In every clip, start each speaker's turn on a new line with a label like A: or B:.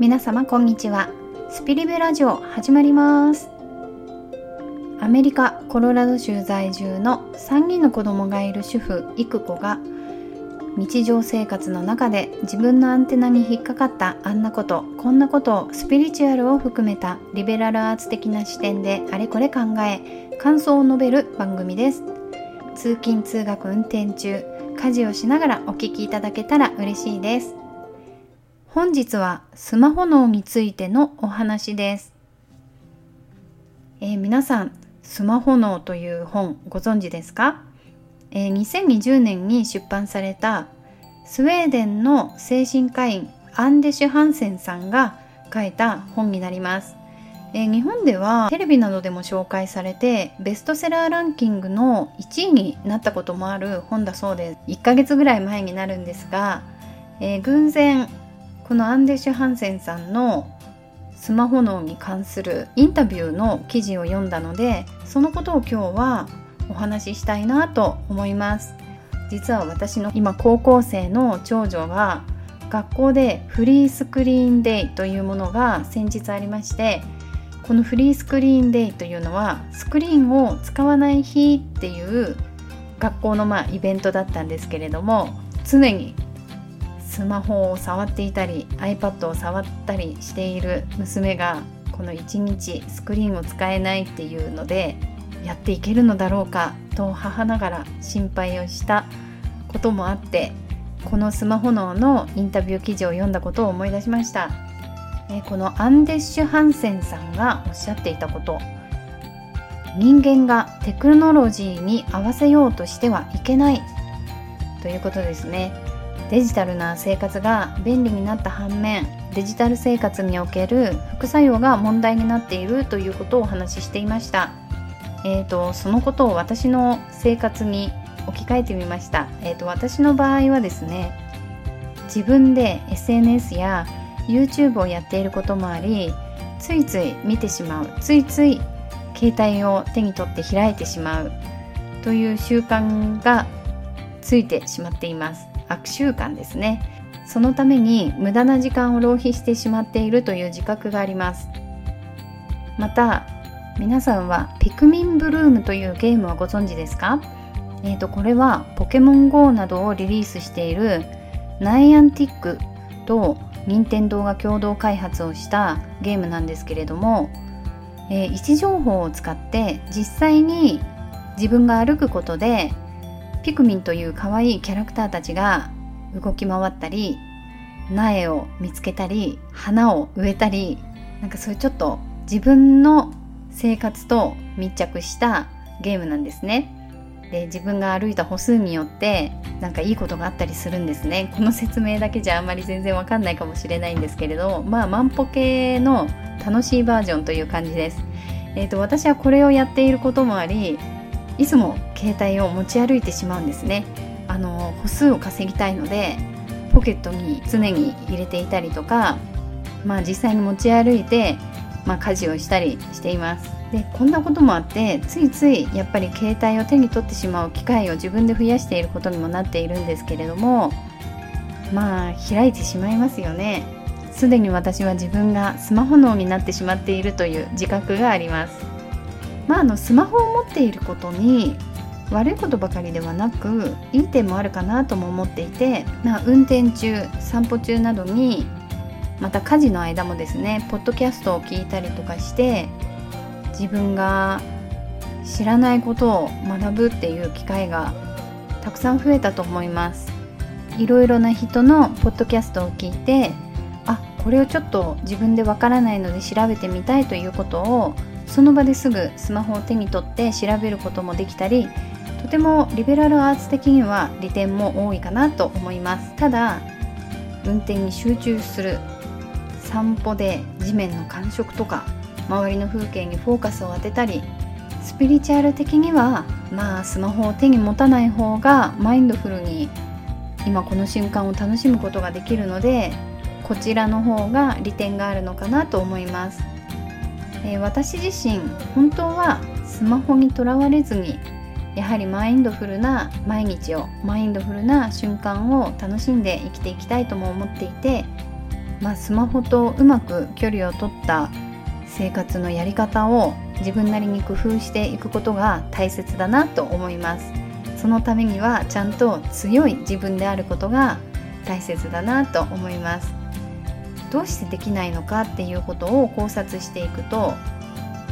A: 皆様こんにちは。スピリベラジオ始まります。アメリカコロラド州在住の3人の子供がいる主婦イクコが日常生活の中で自分のアンテナに引っかかったあんなことこんなことをスピリチュアルを含めたリベラルアーツ的な視点であれこれ考え感想を述べる番組です。通勤通学運転中家事をしながらお聞きいただけたら嬉しいです。本日はスマホ脳についてのお話です、えー、皆さんスマホ脳という本ご存知ですか、えー、2020年に出版されたスウェーデンの精神科医アンデシュ・ハンセンさんが書いた本になります。えー、日本ではテレビなどでも紹介されてベストセラーランキングの1位になったこともある本だそうです。1ヶ月ぐらい前になるんですが、えー、偶然このアンデシュ・ハンセンさんのスマホ脳に関するインタビューの記事を読んだのでそのことを今日はお話ししたいなと思います。実は私の今高校生の長女が学校でフリースクリーンデイというものが先日ありましてこのフリースクリーンデイというのはスクリーンを使わない日っていう学校のまあイベントだったんですけれども常にスマホを触っていたり iPad を触ったりしている娘がこの1日スクリーンを使えないっていうのでやっていけるのだろうかと母ながら心配をしたこともあってこのスマホ脳のインタビュー記事を読んだことを思い出しました。このアンデッシュ・ハンセンさんがおっしゃっていたこと。人間がテクノロジーに合わせようとしてはいけない。ということですね。デジタルな生活が便利になった反面デジタル生活における副作用が問題になっているということをお話ししていました。えーと、そのことを私の生活に置き換えてみました、えーと私の場合はですね自分で SNS や YouTube をやっていることもありついつい見てしまう。ついつい携帯を手に取って開いてしまうという習慣がついてしまっています。悪習慣ですね。そのために無駄な時間を浪費してしまっているという自覚があります。また皆さんはピクミンブルームというゲームはご存知ですか？えーと、これはポケモン GO などをリリースしているナイアンティックと任天堂が共同開発をしたゲームなんですけれども、えー、位置情報を使って実際に自分が歩くことでピクミンという可愛いキャラクターたちが動き回ったり苗を見つけたり花を植えたりなんかそういうちょっと自分の生活と密着したゲームなんですね。で自分が歩いた歩数によってなんかいいことがあったりするんですねこの説明だけじゃあんまり全然わかんないかもしれないんですけれどまあ万歩計の楽しいバージョンという感じですえーと、私はこれをやっていることもありいつも携帯を持ち歩いてしまうんですね。あの歩数を稼ぎたいのでポケットに常に入れていたりとかまあ実際に持ち歩いて、まあ、家事をしたりしています。でこんなこともあってついついやっぱり携帯を手に取ってしまう機会を自分で増やしていることにもなっているんですけれどもまあ開いてしまいますよね。すでに私は自分がスマホ脳になってしまっているという自覚があります。まああのスマホを持っていることに悪いことばかりではなくいい点もあるかなとも思っていて、まあ、運転中散歩中などにまた家事の間もですねポッドキャストを聞いたりとかして自分が知らないことを学ぶっていう機会がたくさん増えたと思います。いろいろな人のポッドキャストを聞いてあこれをちょっと自分でわからないので調べてみたいということをその場ですぐスマホを手に取って調べることもできたりとてもリベラルアーツ的には利点も多いかなと思います。ただ運転に集中する散歩で地面の感触とか周りの風景にフォーカスを当てたりスピリチュアル的にはまあスマホを手に持たない方がマインドフルに今この瞬間を楽しむことができるのでこちらの方が利点があるのかなと思います、えー、私自身本当はスマホにとらわれずにやはりマインドフルな毎日をマインドフルな瞬間を楽しんで生きていきたいとも思っていてまあ、スマホとうまく距離を取った生活のやり方を自分なりに工夫していくことが大切だなと思います。そのためにはちゃんと強い自分であることが大切だなと思います。どうしてできないのかっていうことを考察していくと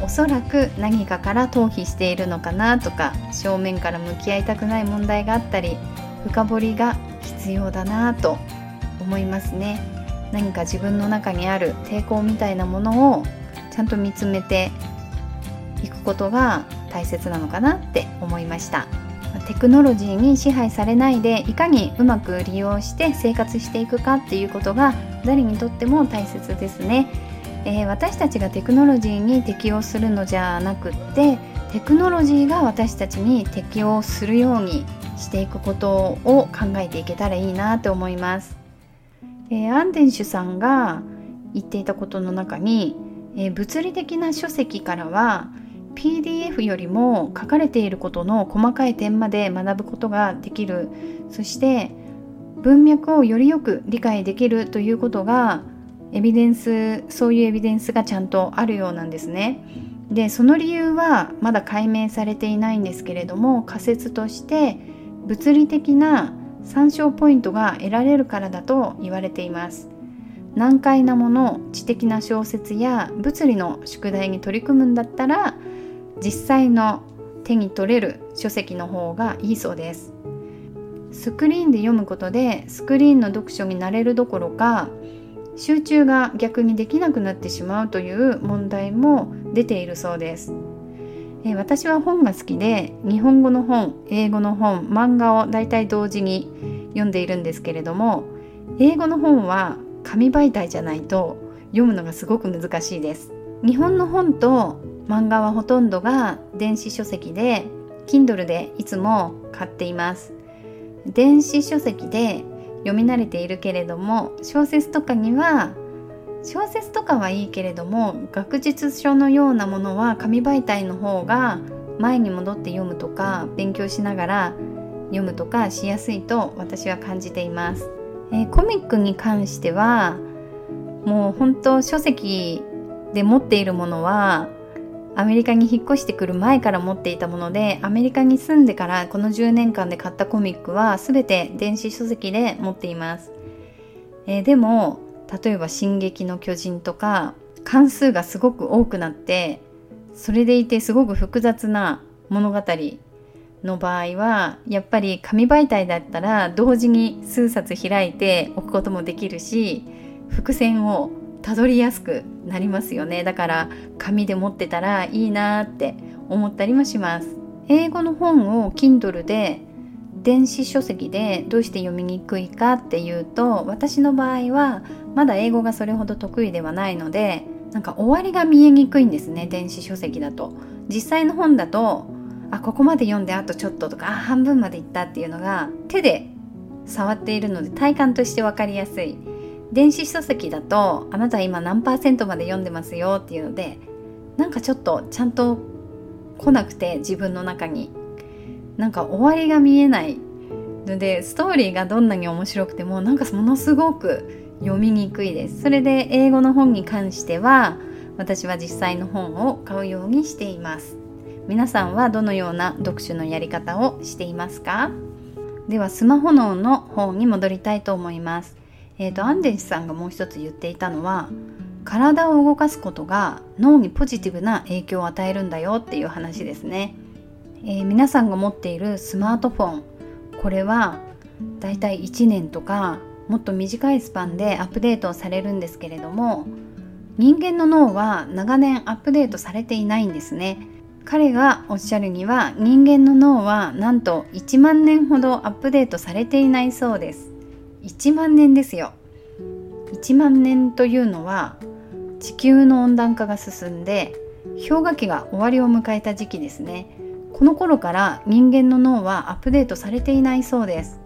A: おそらく何かから逃避しているのかなとか正面から向き合いたくない問題があったり深掘りが必要だなと思いますね。何か自分の中にある抵抗みたいなものをちゃんと見つめていくことが大切なのかなって思いました。テクノロジーに支配されないでいかにうまく利用して生活していくかっていうことが誰にとっても大切ですね、えー、私たちがテクノロジーに適応するのじゃなくってテクノロジーが私たちに適応するようにしていくことを考えていけたらいいなと思います、えー、アンデンシュさんが言っていたことの中に、えー、物理的な書籍からは PDF よりも書かれていることの細かい点まで学ぶことができる。そして文脈をよりよく理解できるということがエビデンスそういうエビデンスがちゃんとあるようなんですね。でその理由はまだ解明されていないんですけれども仮説として物理的な参照ポイントが得られるからだと言われています難解なもの知的な小説や物理の宿題に取り組むんだったら実際の手に取れる書籍の方がいいそうですスクリーンで読むことでスクリーンの読書になれるどころか集中が逆にできなくなってしまうという問題も出ているそうです。え私は本が好きで日本語の本英語の本漫画をだいたい同時に読んでいるんですけれども英語の本は紙媒体じゃないと読むのがすごく難しいです。日本の本と漫画はほとんどが電子書籍で Kindle でいつも買っています。電子書籍で読み慣れているけれども小説とかには小説とかはいいけれども学術書のようなものは紙媒体の方が前に戻って読むとか勉強しながら読むとかしやすいと私は感じています。えー、コミックに関してはもう本当書籍で持っているものはアメリカに引っ越してくる前から持っていたものでアメリカに住んでからこの10年間で買ったコミックは全て電子書籍で持っています、えー、でも例えば「進撃の巨人」とか関数がすごく多くなってそれでいてすごく複雑な物語の場合はやっぱり紙媒体だったら同時に数冊開いておくこともできるし伏線をたどりやすくなりますよね。だから紙で持ってたらいいなって思ったりもします。英語の本を Kindle で電子書籍でどうして読みにくいかっていうと私の場合はまだ英語がそれほど得意ではないのでなんか終わりが見えにくいんですね電子書籍だと。実際の本だとあここまで読んであとちょっととかあ半分までいったっていうのが手で触っているので体感として分かりやすい。電子書籍だとあなた今何パーセントまで読んでますよっていうのでなんかちょっとちゃんと来なくて自分の中に。なんか終わりが見えないのでストーリーがどんなに面白くてもなんかものすごく読みにくいです。それで英語の本に関しては私は実際の本を買うようにしています。皆さんはどのような読書のやり方をしていますか？ではスマホ脳の方に戻りたいと思います。えーと、アンデンスさんがもう一つ言っていたのは体を動かすことが脳にポジティブな影響を与えるんだよっていう話ですね、えー、皆さんが持っているスマートフォンこれはだいたい1年とかもっと短いスパンでアップデートされるんですけれども人間の脳は長年アップデートされていないんですね。彼がおっしゃるには人間の脳はなんと1万年ほどアップデートされていないそうです。1万年ですよ。1万年というのは地球の温暖化が進んで氷河期が終わりを迎えた時期ですね。この頃から人間の脳はアップデートされていないそうです。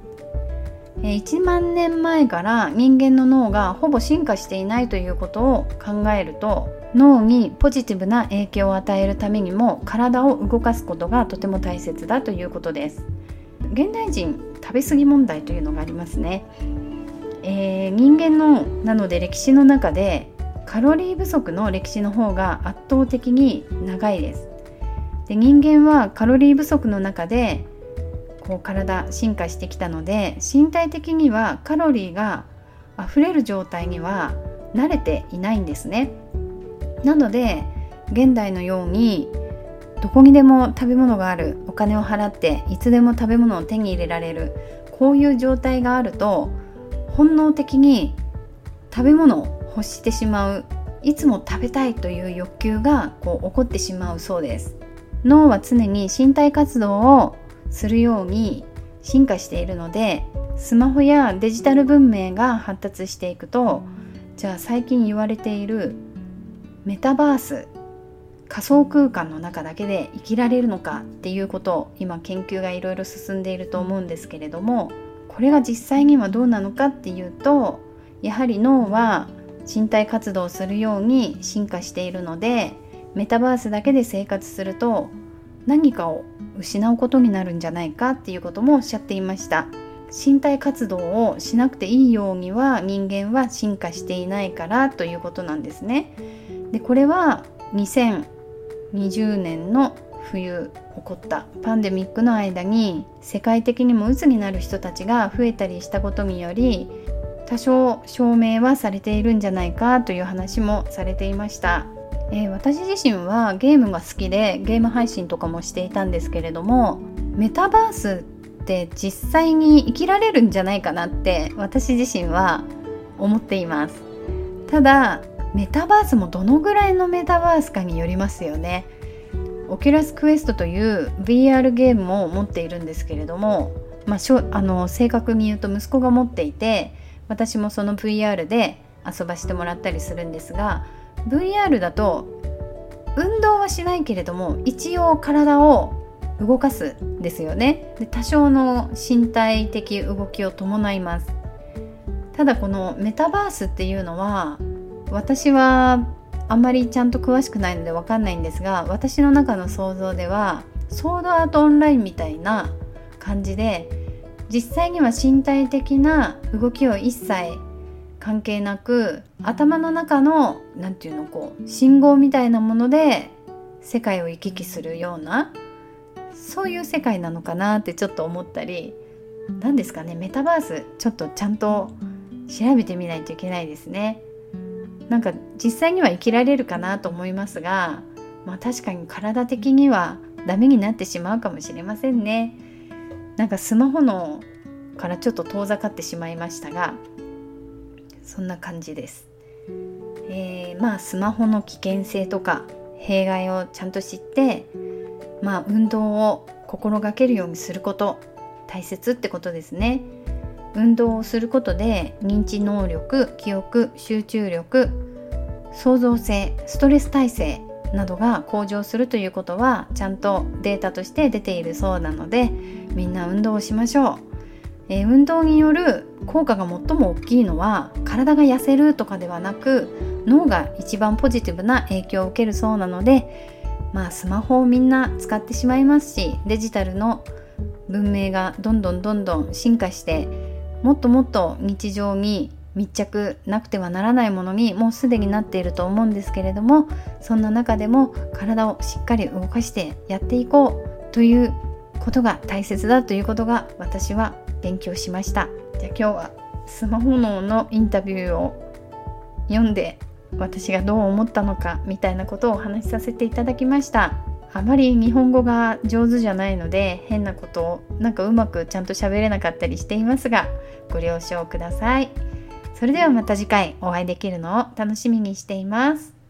A: 1万年前から人間の脳がほぼ進化していないということを考えると脳にポジティブな影響を与えるためにも体を動かすことがとても大切だということです。現代人食べ過ぎ問題というのがありますね。えー、人間のなので歴史の中でカロリー不足の歴史の方が圧倒的に長いです。で人間はカロリー不足の中でこう体進化してきたので身体的にはカロリーが溢れる状態には慣れていないんですね。なので現代のようにどこにでも食べ物がある。お金を払っていつでも食べ物を手に入れられる。こういう状態があると本能的に食べ物を欲してしまう。いつも食べたいという欲求がこう起こってしまうそうです。脳は常に身体活動をするように進化しているのでスマホやデジタル文明が発達していくとじゃあ最近言われているメタバース仮想空間の中だけで生きられるのかっていうことを今研究がいろいろ進んでいると思うんですけれどもこれが実際にはどうなのかっていうとやはり脳は身体活動をするように進化しているのでメタバースだけで生活すると何かを失うことになるんじゃないかっていうこともおっしゃっていました。身体活動をしなくていいようには人間は進化していないからということなんですね。でこれは20年の冬起こったパンデミックの間に世界的にも鬱になる人たちが増えたりしたことにより多少証明はされているんじゃないかという話もされていました、えー、私自身はゲームが好きでゲーム配信とかもしていたんですけれどもメタバースって実際に生きられるんじゃないかなって私自身は思っています。ただメタバースもどのぐらいのメタバースかによりますよね。 Oculus Quest という VR ゲームを持っているんですけれども、まあ、しょあの正確に言うと息子が持っていて私もその VR で遊ばしてもらったりするんですが VR だと運動はしないけれども一応体を動かすですよね。で多少の身体的動きを伴います。ただこのメタバースっていうのは私はあんまりちゃんと詳しくないので分かんないんですが私の中の想像ではソードアートオンラインみたいな感じで実際には身体的な動きを一切関係なく頭の中の何て言うのこう信号みたいなもので世界を行き来するようなそういう世界なのかなってちょっと思ったり何ですかねメタバースちょっとちゃんと調べてみないといけないですね。なんか実際には生きられるかなと思いますが、まあ、確かに体的にはダメになってしまうかもしれませんね。なんかスマホのからちょっと遠ざかってしまいましたがそんな感じです。えー、まあスマホの危険性とか弊害をちゃんと知ってまあ運動を心がけるようにすること大切ってことですね。運動をすることで認知能力記憶集中力創造性ストレス耐性などが向上するということはちゃんとデータとして出ているそうなのでみんな運動をしましょう、えー、運動による効果が最も大きいのは体が痩せるとかではなく脳が一番ポジティブな影響を受けるそうなのでまあスマホをみんな使ってしまいますしデジタルの文明がどんどんどんどん進化してもっともっと日常に密着なくてはならないものにもうすでになっていると思うんですけれどもそんな中でも体をしっかり動かしてやっていこうということが大切だということが私は勉強しました。じゃあ今日はスマホ脳のインタビューを読んで私がどう思ったのかみたいなことをお話しさせていただきました。あまり日本語が上手じゃないので変なことをなんかうまくちゃんと喋れなかったりしていますがご了承ください。それではまた次回お会いできるのを楽しみにしています。